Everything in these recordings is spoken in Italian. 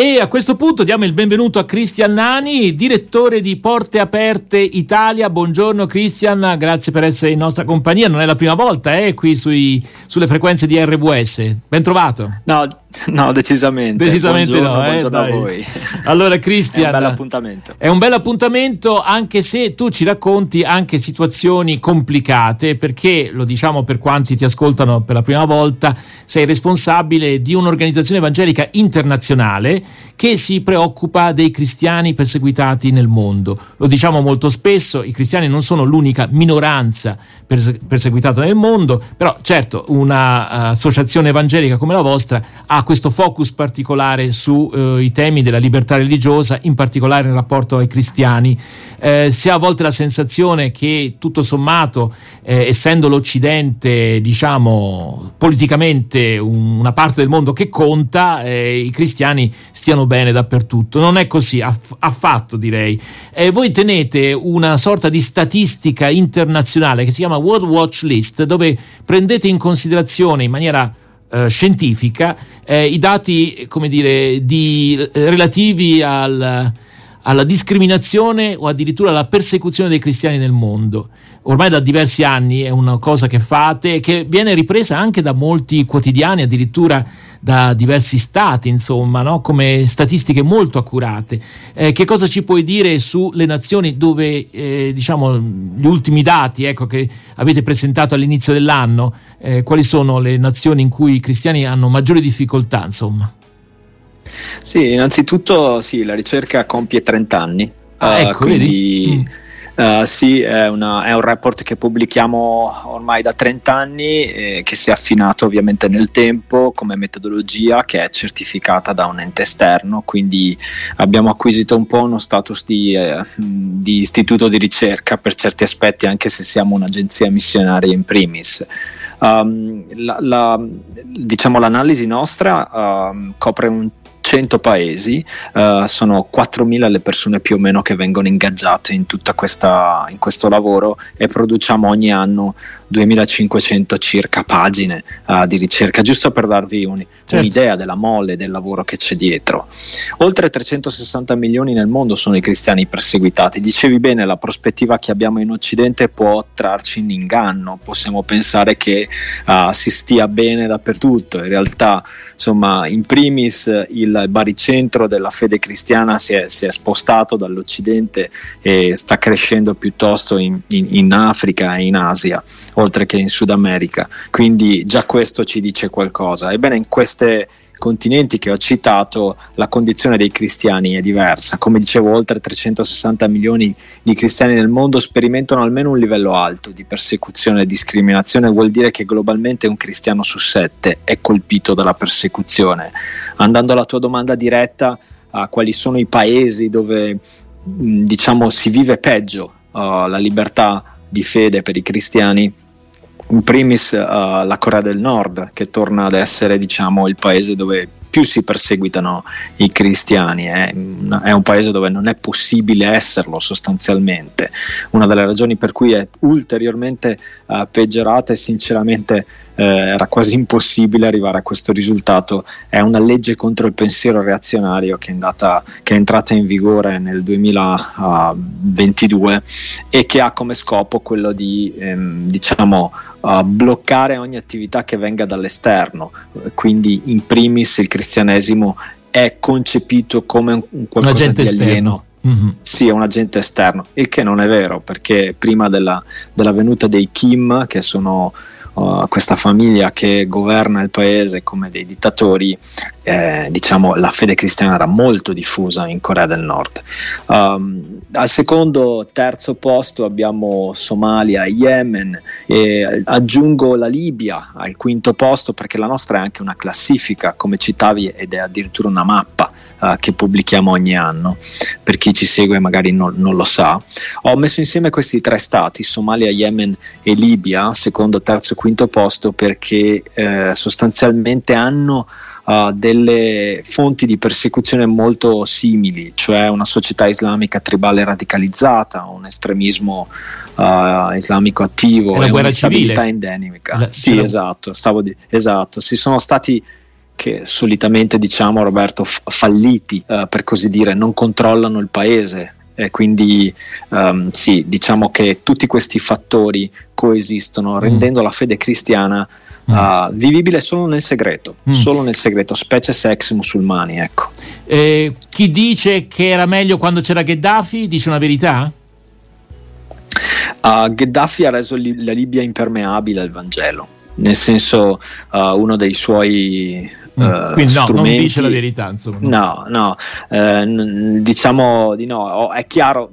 E a questo punto diamo il benvenuto a Cristian Nani, direttore di Porte Aperte Italia. Buongiorno Cristian, grazie per essere in nostra compagnia. Non è la prima volta, eh, qui sui, sulle frequenze di RWS. Ben trovato. No, No, decisamente. Decisamente buongiorno, no. Eh, buongiorno a voi. Allora, Cristian. È un bel appuntamento. È un bel appuntamento, anche se tu ci racconti anche situazioni complicate, perché lo diciamo per quanti ti ascoltano per la prima volta, sei responsabile di un'organizzazione evangelica internazionale che si preoccupa dei cristiani perseguitati nel mondo. Lo diciamo molto spesso, i cristiani non sono l'unica minoranza perse- perseguitata nel mondo, però certo un'associazione evangelica come la vostra ha questo focus particolare sui eh, temi della libertà religiosa, in particolare in rapporto ai cristiani. Eh, si ha a volte la sensazione che tutto sommato, eh, essendo l'Occidente, diciamo, politicamente un, una parte del mondo che conta, eh, i cristiani stiano bene dappertutto. Non è così, aff- affatto direi. Eh, voi tenete una sorta di statistica internazionale che si chiama World Watch List, dove prendete in considerazione in maniera eh, scientifica eh, i dati, come dire, di, eh, relativi al alla discriminazione o addirittura alla persecuzione dei cristiani nel mondo. Ormai da diversi anni è una cosa che fate e che viene ripresa anche da molti quotidiani, addirittura da diversi stati, insomma, no? come statistiche molto accurate. Eh, che cosa ci puoi dire sulle nazioni dove, eh, diciamo, gli ultimi dati ecco, che avete presentato all'inizio dell'anno, eh, quali sono le nazioni in cui i cristiani hanno maggiori difficoltà, insomma? Sì, innanzitutto sì, la ricerca compie 30 anni. Ah, ecco, quindi, uh, sì, è, una, è, un report che pubblichiamo ormai da 30 anni, eh, che si è affinato ovviamente nel tempo come metodologia che è certificata da un ente esterno, quindi abbiamo acquisito un po' uno status di, eh, di istituto di ricerca per certi aspetti, anche se siamo un'agenzia missionaria in primis. Um, la, la, diciamo, l'analisi nostra um, copre un 100 paesi, uh, sono 4.000 le persone più o meno che vengono ingaggiate in, questa, in questo lavoro e produciamo ogni anno 2500 circa pagine uh, di ricerca, giusto per darvi un, certo. un'idea della mole del lavoro che c'è dietro. Oltre 360 milioni nel mondo sono i cristiani perseguitati. Dicevi bene, la prospettiva che abbiamo in Occidente può trarci in inganno, possiamo pensare che uh, si stia bene dappertutto, in realtà insomma, in primis il baricentro della fede cristiana si è, si è spostato dall'Occidente e sta crescendo piuttosto in, in, in Africa e in Asia oltre che in Sud America. Quindi già questo ci dice qualcosa. Ebbene, in questi continenti che ho citato la condizione dei cristiani è diversa. Come dicevo, oltre 360 milioni di cristiani nel mondo sperimentano almeno un livello alto di persecuzione e discriminazione, vuol dire che globalmente un cristiano su sette è colpito dalla persecuzione. Andando alla tua domanda diretta, a quali sono i paesi dove diciamo si vive peggio uh, la libertà di fede per i cristiani, in primis uh, la Corea del Nord, che torna ad essere diciamo, il paese dove più si perseguitano i cristiani, è, è, un paese dove non è possibile esserlo sostanzialmente. Una delle ragioni per cui è ulteriormente uh, peggiorata e sinceramente eh, era quasi impossibile arrivare a questo risultato. È una legge contro il pensiero reazionario che è, andata, che è entrata in vigore nel 2022 e che ha come scopo quello di ehm, diciamo, uh, bloccare ogni attività che venga dall'esterno. Quindi, in primis, il cristianesimo è concepito come un, un qualcosa un di alieno. Esterno. Mm-hmm. Sì, è un agente esterno, il che non è vero perché prima della, della venuta dei Kim, che sono questa famiglia che governa il paese come dei dittatori, eh, diciamo la fede cristiana era molto diffusa in Corea del Nord. Um, al secondo, terzo posto abbiamo Somalia, Yemen e aggiungo la Libia al quinto posto perché la nostra è anche una classifica, come citavi, ed è addirittura una mappa uh, che pubblichiamo ogni anno. Per chi ci segue magari non, non, lo sa. Ho messo insieme questi tre stati, Somalia, Yemen e Libia, secondo, terzo e quinto posto, perché eh, sostanzialmente hanno Uh, delle fonti di persecuzione molto simili, cioè una società islamica tribale radicalizzata, un estremismo uh, islamico attivo la guerra civile endemica. La, sì, la... esatto, stavo di- esatto. Si sono stati che solitamente diciamo Roberto falliti eh, per così dire non controllano il paese e quindi um, sì diciamo che tutti questi fattori coesistono mm. rendendo la fede cristiana uh, vivibile solo nel segreto, mm. solo nel segreto, specie se ex musulmani. Ecco. Eh, chi dice che era meglio quando c'era Gheddafi dice una verità? Uh, Gheddafi ha reso li- la Libia impermeabile al Vangelo, nel senso uh, uno dei suoi Uh, Quindi no, non dice la verità, insomma. No, no, eh, diciamo di no. Oh, è chiaro,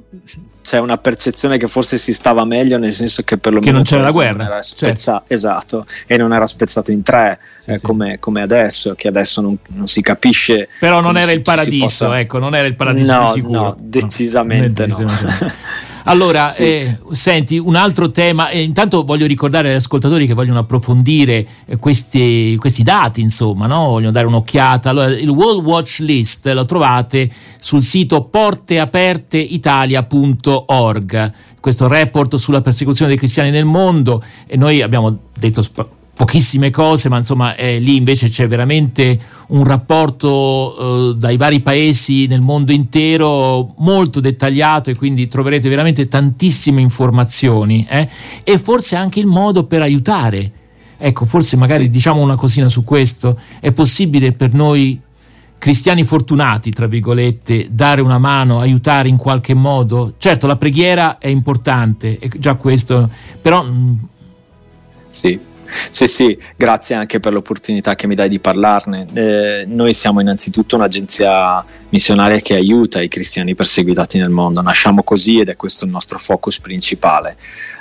c'è una percezione che forse si stava meglio, nel senso che perlomeno che non c'era la guerra, non spezza- certo. esatto, e non era spezzato in tre sì, eh, sì. Come, come, adesso, che adesso non, non si capisce. Però non era il paradiso, possa... ecco, non era il paradiso no, di sicuro. No, decisamente no. no. Allora, sì. eh, senti, un altro tema, eh, intanto voglio ricordare agli ascoltatori che vogliono approfondire eh, questi, questi, dati, insomma, no? vogliono dare un'occhiata. Allora, il World Watch List lo trovate sul sito porteaperteitalia.org, questo report sulla persecuzione dei cristiani nel mondo e noi abbiamo detto sp- pochissime cose, ma insomma eh, lì invece c'è veramente un rapporto eh, dai vari paesi nel mondo intero molto dettagliato e quindi troverete veramente tantissime informazioni eh? e forse anche il modo per aiutare. Ecco, forse magari sì. diciamo una cosina su questo. È possibile per noi cristiani fortunati, tra virgolette, dare una mano, aiutare in qualche modo? Certo, la preghiera è importante, è già questo, però... Mm, sì, sì, sì, grazie anche per l'opportunità che mi dai di parlarne. Eh, noi siamo innanzitutto un'agenzia missionaria che aiuta i cristiani perseguitati nel mondo, nasciamo così ed è questo il nostro focus principale.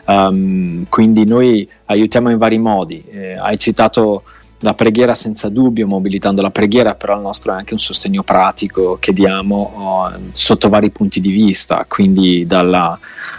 Um, quindi noi aiutiamo in vari modi. Eh, hai citato la preghiera senza dubbio, mobilitando la preghiera, però il nostro è anche un sostegno pratico che diamo oh, sotto vari punti di vista, quindi dalla,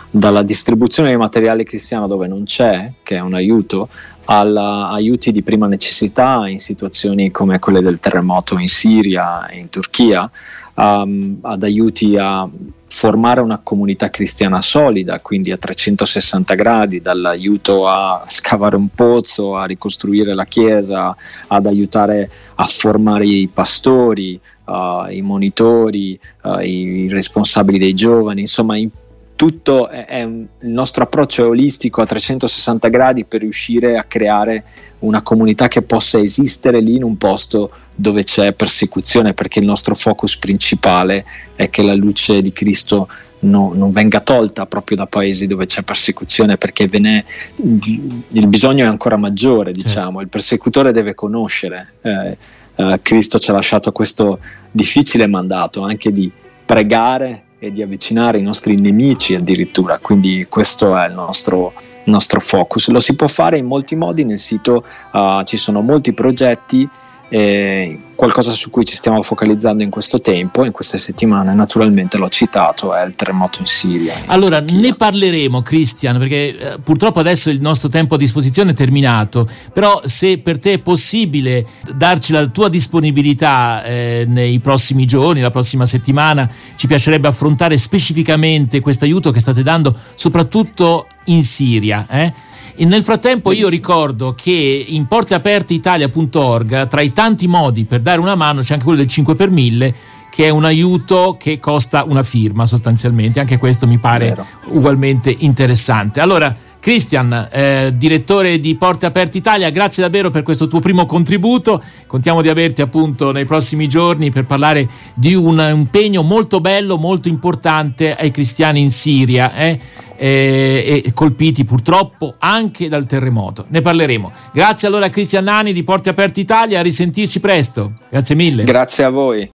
dalla distribuzione di materiale cristiano dove non c'è, che è un aiuto, alla aiuti di prima necessità in situazioni come quelle del terremoto in Siria e in Turchia, um, ad aiuti a formare una comunità cristiana solida, quindi a 360 gradi, dall'aiuto a scavare un pozzo, a ricostruire la chiesa, ad aiutare a formare i pastori, uh, i monitori, uh, i responsabili dei giovani, insomma in tutto è, è un, il nostro approccio è olistico a 360 gradi per riuscire a creare una comunità che possa esistere lì in un posto dove c'è persecuzione, perché il nostro focus principale è che la luce di Cristo no, non venga tolta proprio da paesi dove c'è persecuzione, perché ne, il bisogno è ancora maggiore, certo. diciamo, il persecutore deve conoscere. Eh, eh, Cristo ci ha lasciato questo difficile mandato anche di pregare e di avvicinare i nostri nemici addirittura, quindi questo è il nostro, nostro focus. Lo si può fare in molti modi, nel sito uh, ci sono molti progetti eh, qualcosa su cui ci stiamo focalizzando in questo tempo, in queste settimane, naturalmente l'ho citato, è il terremoto in Siria. Allora, ne parleremo, Cristian, perché eh, purtroppo adesso il nostro tempo a disposizione è terminato, però se per te è possibile darci la tua disponibilità eh, nei prossimi giorni, la prossima settimana, ci piacerebbe affrontare specificamente questo aiuto che state dando soprattutto in Siria. Eh? Nel frattempo io ricordo che in porteaperteitalia.org tra i tanti modi per dare una mano c'è anche quello del 5 per 1000 che è un aiuto che costa una firma sostanzialmente, anche questo mi pare Vero. ugualmente interessante. Allora, Christian, eh, direttore di Porte Aperte Italia, grazie davvero per questo tuo primo contributo. Contiamo di averti appunto nei prossimi giorni per parlare di un impegno molto bello, molto importante ai cristiani in Siria. Eh? Eh, e colpiti purtroppo anche dal terremoto. Ne parleremo. Grazie allora a Cristian Nani di Porte Aperte Italia, a risentirci presto. Grazie mille. Grazie a voi.